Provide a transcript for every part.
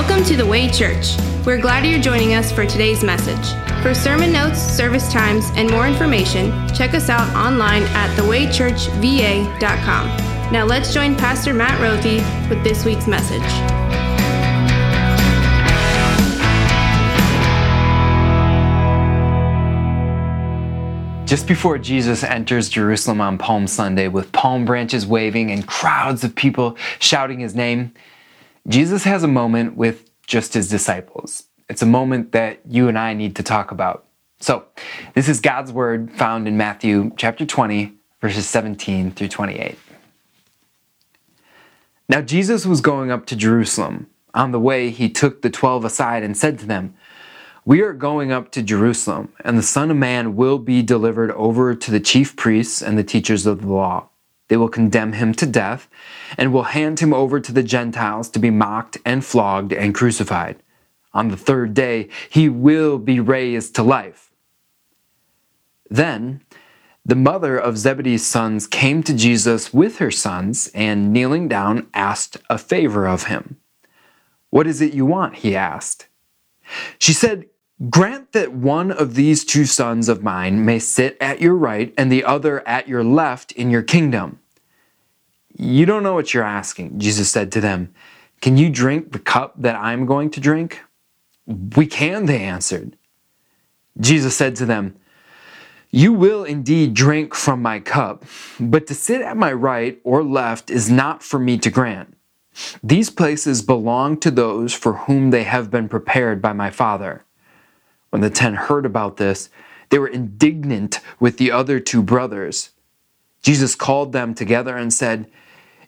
Welcome to the Way Church. We're glad you're joining us for today's message. For sermon notes, service times, and more information, check us out online at thewaychurchva.com. Now let's join Pastor Matt Rothy with this week's message. Just before Jesus enters Jerusalem on Palm Sunday with palm branches waving and crowds of people shouting his name, Jesus has a moment with just his disciples. It's a moment that you and I need to talk about. So, this is God's word found in Matthew chapter 20, verses 17 through 28. Now, Jesus was going up to Jerusalem. On the way, he took the twelve aside and said to them, we are going up to Jerusalem, and the Son of Man will be delivered over to the chief priests and the teachers of the law. They will condemn him to death, and will hand him over to the Gentiles to be mocked and flogged and crucified. On the third day, he will be raised to life. Then the mother of Zebedee's sons came to Jesus with her sons, and kneeling down, asked a favor of him. What is it you want? he asked. She said, Grant that one of these two sons of mine may sit at your right and the other at your left in your kingdom. You don't know what you're asking, Jesus said to them. Can you drink the cup that I'm going to drink? We can, they answered. Jesus said to them, You will indeed drink from my cup, but to sit at my right or left is not for me to grant. These places belong to those for whom they have been prepared by my Father. When the ten heard about this, they were indignant with the other two brothers. Jesus called them together and said,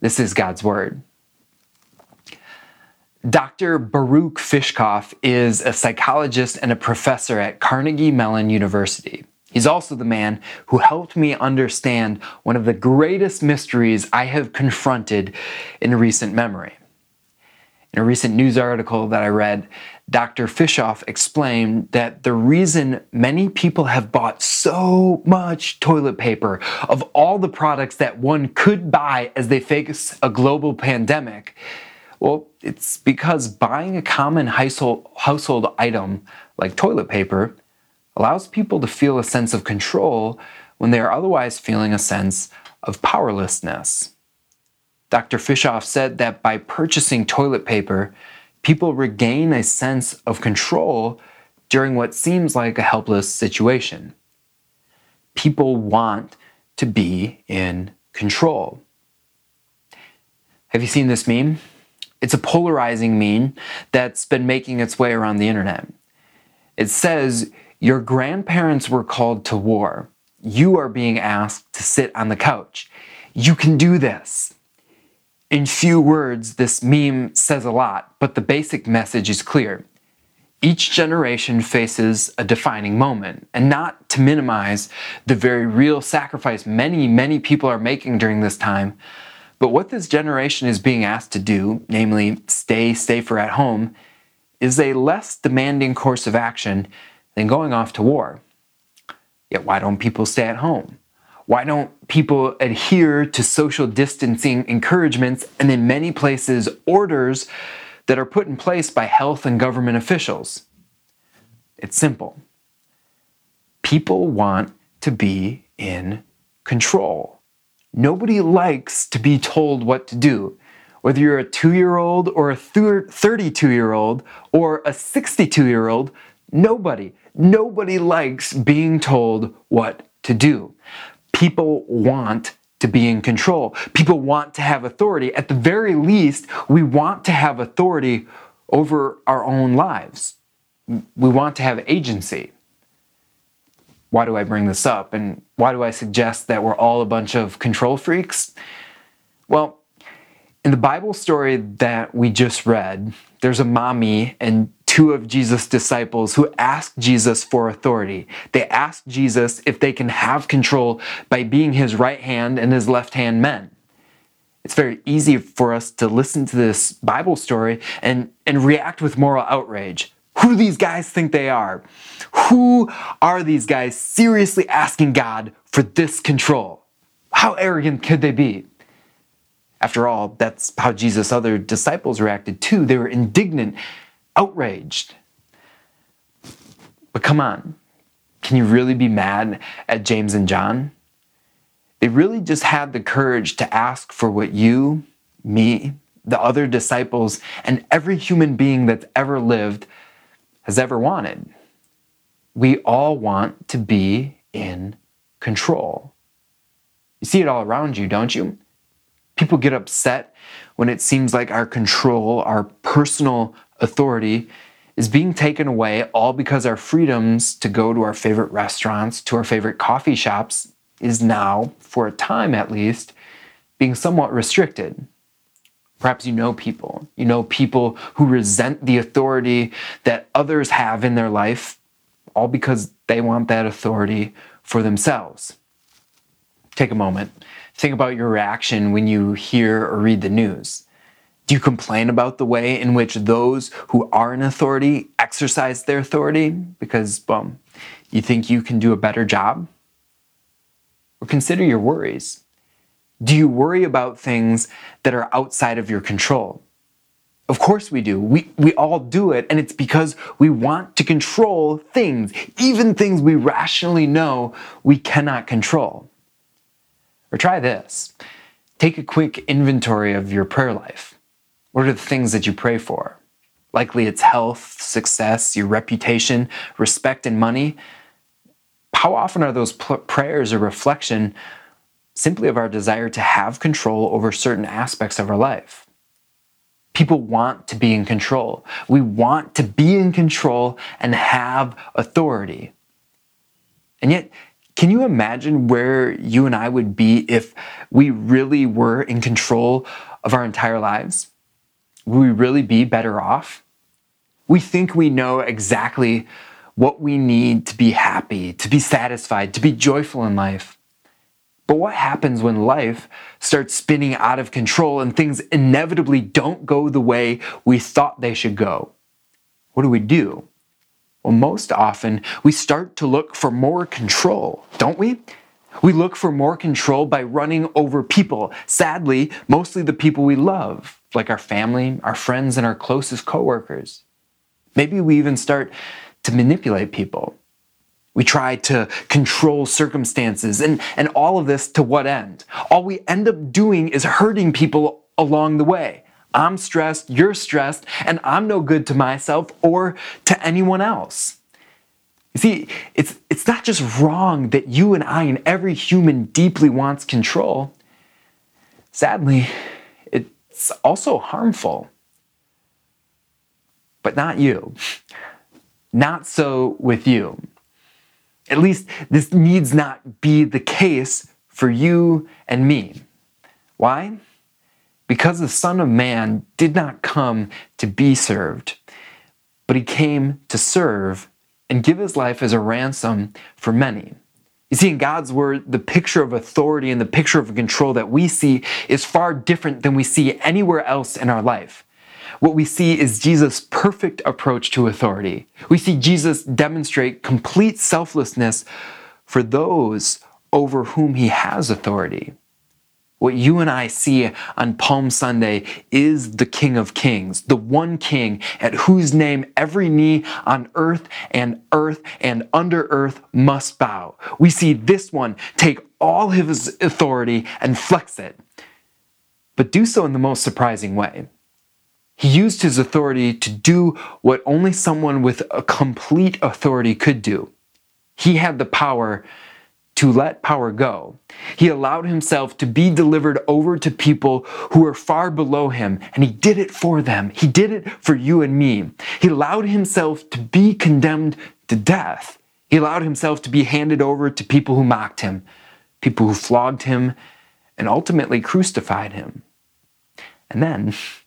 This is God's Word. Dr. Baruch Fischhoff is a psychologist and a professor at Carnegie Mellon University. He's also the man who helped me understand one of the greatest mysteries I have confronted in recent memory. In a recent news article that I read, Dr. Fischhoff explained that the reason many people have bought so much toilet paper of all the products that one could buy as they face a global pandemic, well, it's because buying a common household, item like toilet paper allows people to feel a sense of control when they are otherwise feeling a sense of powerlessness. Dr. Fischhoff said that by purchasing toilet paper, people regain a sense of control during what seems like a helpless situation. People want to be in control. Have you seen this meme? It's a polarizing meme that's been making its way around the internet. It says, your grandparents were called to war. You are being asked to sit on the couch. You can do this. In few words, this meme says a lot, but the basic message is clear. Each generation faces a defining moment, and not to minimize the very real sacrifice many, many people are making during this time, but what this generation is being asked to do, namely stay safer at home, is a less demanding course of action than going off to war. Yet, why don't people stay at home? Why don't people adhere to social distancing encouragements and, in many places, orders that are put in place by health and government officials? It's simple. People want to be in control. Nobody likes to be told what to do. Whether you're a two year old or a 32 year old or a 62 year old, nobody Nobody likes being told what to do. People want to be in control. People want to have authority. At the very least, we want to have authority over our own lives. We want to have agency. Why do I bring this up? And why do I suggest that we're all a bunch of control freaks? Well, in the Bible story that we just read, there's a mommy and two of Jesus' disciples who asked Jesus for authority. They asked Jesus if they can have control by being his right hand and his left hand men. It's very easy for us to listen to this Bible story and, and react with moral outrage. Who do these guys think they are? Who are these guys seriously asking God for this control? How arrogant could they be? After all, that's how Jesus' other disciples reacted too. They were indignant, outraged. But come on, can you really be mad at James and John? They really just had the courage to ask for what you, me, the other disciples, and every human being that's ever lived has ever wanted. We all want to be in control. You see it all around you, don't you? People get upset when it seems like our control, our personal authority, is being taken away all because our freedoms to go to our favorite restaurants, to our favorite coffee shops, is now, for a time at least, being somewhat restricted. Perhaps you know people. You know people who resent the authority that others have in their life, all because they want that authority for themselves. Take a moment Think about your reaction when you hear or read the news. Do you complain about the way in which those who are in authority exercise their authority because, well, you think you can do a better job? Or consider your worries. Do you worry about things that are outside of your control? Of course we do. We, we all do it, and it's because we want to control things, even things we rationally know we cannot control. Or try this take a quick inventory of your prayer life. What are the things that you pray for? Likely it's health, success, your reputation, respect, and money. How often are those prayers a reflection simply of our desire to have control over certain aspects of our life? People want to be in control. We want to be in control and have authority. And yet, can you imagine where you and I would be if we really were in control of our entire lives? Would we really be better off? We think we know exactly what we need to be happy, to be satisfied, to be joyful in life. But what happens when life starts spinning out of control and things inevitably don't go the way we thought they should go? What do we do? Well, most often we start to look for more control, don't we? We look for more control by running over people. Sadly, mostly the people we love, like our family, our friends, and our closest coworkers. Maybe we even start to manipulate people. We try to control circumstances, and, and all of this to what end? All we end up doing is hurting people along the way. I'm stressed, you're stressed, and I'm no good to myself or to anyone else. You see, it's, it's not just wrong that you and I and every human deeply wants control. Sadly, it's also harmful. But not you. Not so with you. At least this needs not be the case for you and me. Why? Because the Son of Man did not come to be served, but he came to serve and give his life as a ransom for many. You see, in God's word, the picture of authority and the picture of control that we see is far different than we see anywhere else in our life. What we see is Jesus' perfect approach to authority. We see Jesus demonstrate complete selflessness for those over whom he has authority. What you and I see on Palm Sunday is the King of Kings, the one King at whose name every knee on earth and earth and under earth must bow. We see this one take all his authority and flex it, but do so in the most surprising way. He used his authority to do what only someone with a complete authority could do. He had the power to let power go. He allowed himself to be delivered over to people who were far below him, and he did it for them. He did it for you and me. He allowed himself to be condemned to death. He allowed himself to be handed over to people who mocked him, people who flogged him, and ultimately crucified him. And then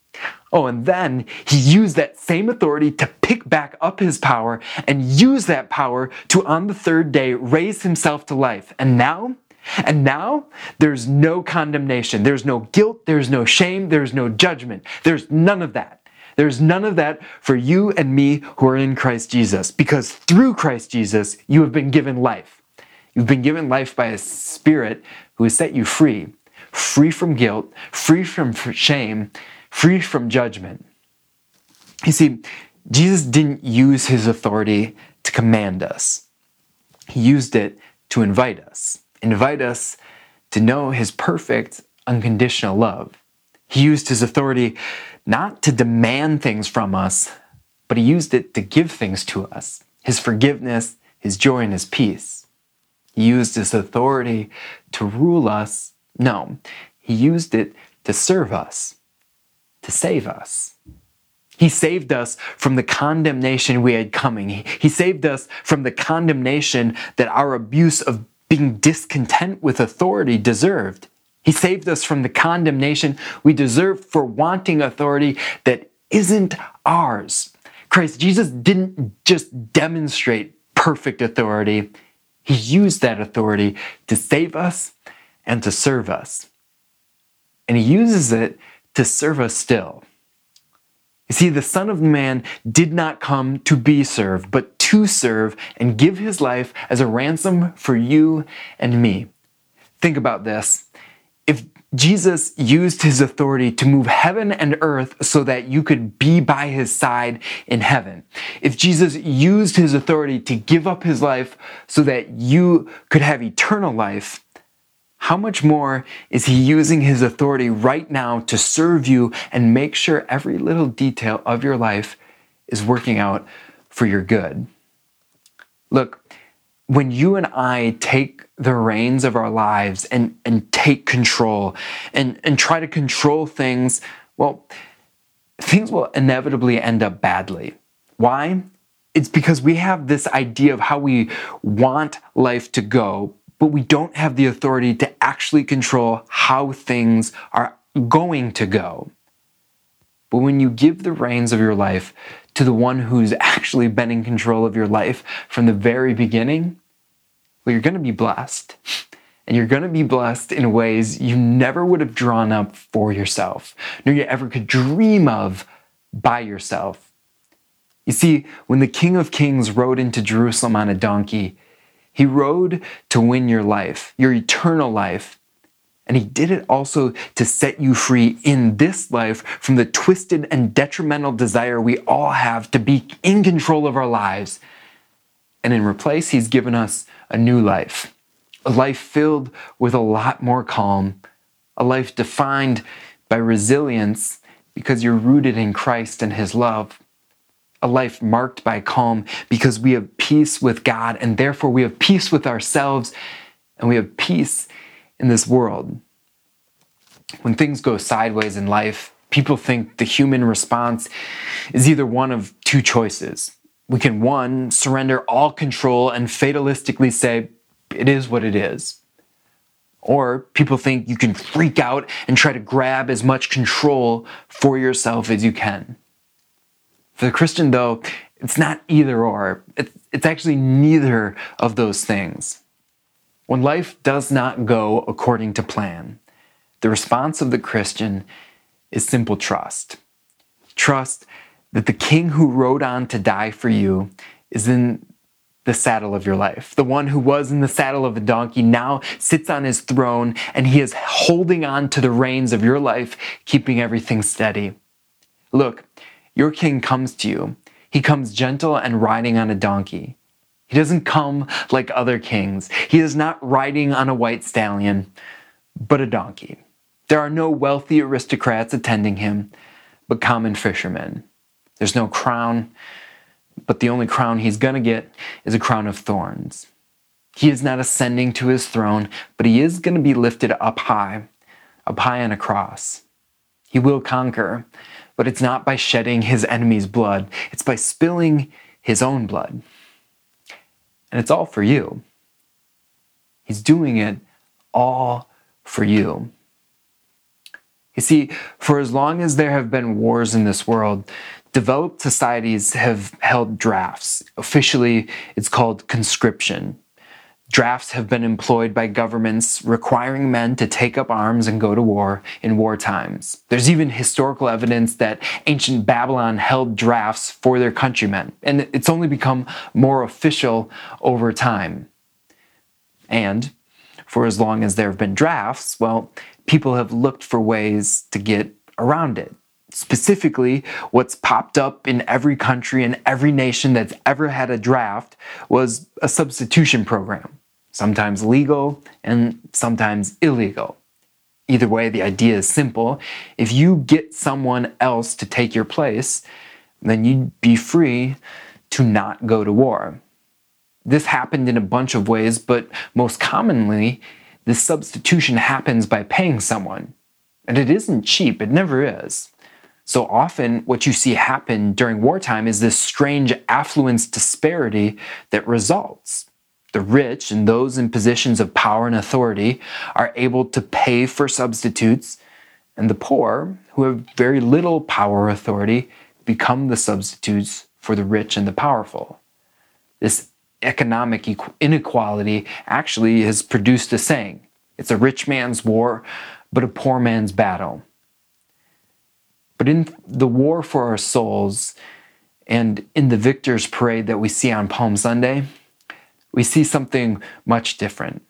Oh, and then he used that same authority to pick back up his power and use that power to, on the third day, raise himself to life. And now, and now, there's no condemnation. There's no guilt. There's no shame. There's no judgment. There's none of that. There's none of that for you and me who are in Christ Jesus, because through Christ Jesus, you have been given life. You've been given life by a Spirit who has set you free, free from guilt, free from shame, free from judgment. You see, Jesus didn't use his authority to command us, he used it to invite us, invite us to know his perfect, unconditional love. He used his authority not to demand things from us, but he used it to give things to us his forgiveness, his joy, and his peace. He used his authority to rule us. No, he used it to serve us, to save us. He saved us from the condemnation we had coming. He saved us from the condemnation that our abuse of being discontent with authority deserved. He saved us from the condemnation we deserve for wanting authority that isn't ours. Christ Jesus didn't just demonstrate perfect authority, He used that authority to save us and to serve us. And He uses it to serve us still. You see, the Son of Man did not come to be served, but to serve and give his life as a ransom for you and me. Think about this if Jesus used his authority to move heaven and earth so that you could be by his side in heaven, if Jesus used his authority to give up his life so that you could have eternal life, how much more is he using his authority right now to serve you and make sure every little detail of your life is working out for your good? Look, when you and I take the reins of our lives and, and take control and, and try to control things, well, things will inevitably end up badly. Why? It's because we have this idea of how we want life to go, but we don't have the authority to actually control how things are going to go. But when you give the reins of your life to the one who's actually been in control of your life from the very beginning, well, you're going to be blessed. And you're going to be blessed in ways you never would have drawn up for yourself, nor you ever could dream of by yourself. You see, when the King of Kings rode into Jerusalem on a donkey, he rode to win your life, your eternal life. And he did it also to set you free in this life from the twisted and detrimental desire we all have to be in control of our lives. And in replace, he's given us a new life, a life filled with a lot more calm, a life defined by resilience because you're rooted in Christ and his love. A life marked by calm because we have peace with God and therefore we have peace with ourselves and we have peace in this world when things go sideways in life, people think the human response is either one of two choices. We can, one, surrender all control and fatalistically say, it is what it is. Or people think you can freak out and try to grab as much control for yourself as you can. For the Christian, though, it's not either or. It's actually neither of those things. When life does not go according to plan, the response of the Christian is simple trust. Trust that the king who rode on to die for you is in the saddle of your life. The one who was in the saddle of a donkey now sits on his throne and he is holding on to the reins of your life, keeping everything steady. Look, your king comes to you. He comes gentle and riding on a donkey. He doesn't come like other kings. He is not riding on a white stallion, but a donkey. There are no wealthy aristocrats attending him, but common fishermen. There's no crown, but the only crown he's going to get is a crown of thorns. He is not ascending to his throne, but he is going to be lifted up high, up high on a cross. He will conquer, but it's not by shedding his enemy's blood, it's by spilling his own blood. And it's all for you. He's doing it all for you. You see, for as long as there have been wars in this world, developed societies have held drafts. Officially, it's called conscription. Drafts have been employed by governments requiring men to take up arms and go to war in war times. There's even historical evidence that ancient Babylon held drafts for their countrymen, and it's only become more official over time. And for as long as there have been drafts, well, people have looked for ways to get around it. Specifically, what's popped up in every country and every nation that's ever had a draft was a substitution program, sometimes legal and sometimes illegal. Either way, the idea is simple. If you get someone else to take your place, then you'd be free to not go to war. This happened in a bunch of ways, but most commonly, this substitution happens by paying someone. And it isn't cheap, it never is. So often, what you see happen during wartime is this strange affluence disparity that results. The rich and those in positions of power and authority are able to pay for substitutes, and the poor, who have very little power or authority, become the substitutes for the rich and the powerful. This economic inequality actually has produced a saying it's a rich man's war, but a poor man's battle. But in the war for our souls and in the victor's parade that we see on Palm Sunday, we see something much different.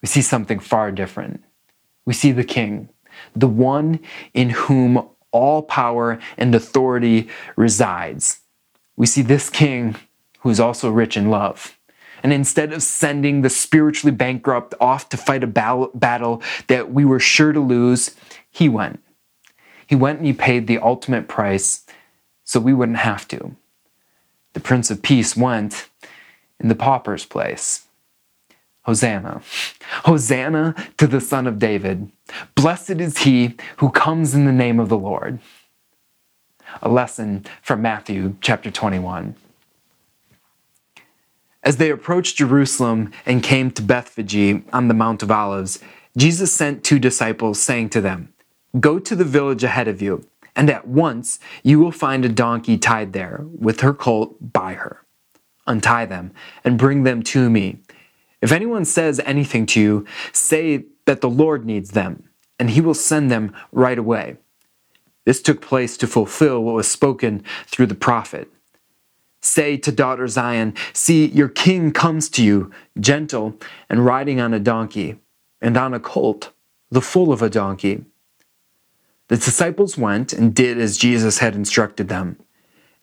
We see something far different. We see the King, the one in whom all power and authority resides. We see this King who is also rich in love. And instead of sending the spiritually bankrupt off to fight a battle that we were sure to lose, he went. He went and he paid the ultimate price so we wouldn't have to. The Prince of Peace went in the pauper's place. Hosanna. Hosanna to the Son of David. Blessed is he who comes in the name of the Lord. A lesson from Matthew chapter 21. As they approached Jerusalem and came to Bethphage on the Mount of Olives, Jesus sent two disciples, saying to them, Go to the village ahead of you, and at once you will find a donkey tied there, with her colt by her. Untie them and bring them to me. If anyone says anything to you, say that the Lord needs them, and he will send them right away. This took place to fulfill what was spoken through the prophet. Say to daughter Zion, See, your king comes to you, gentle and riding on a donkey, and on a colt, the foal of a donkey. The disciples went and did as Jesus had instructed them.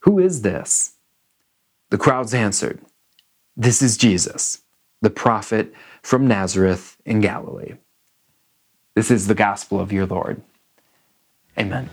Who is this? The crowds answered, This is Jesus, the prophet from Nazareth in Galilee. This is the gospel of your Lord. Amen.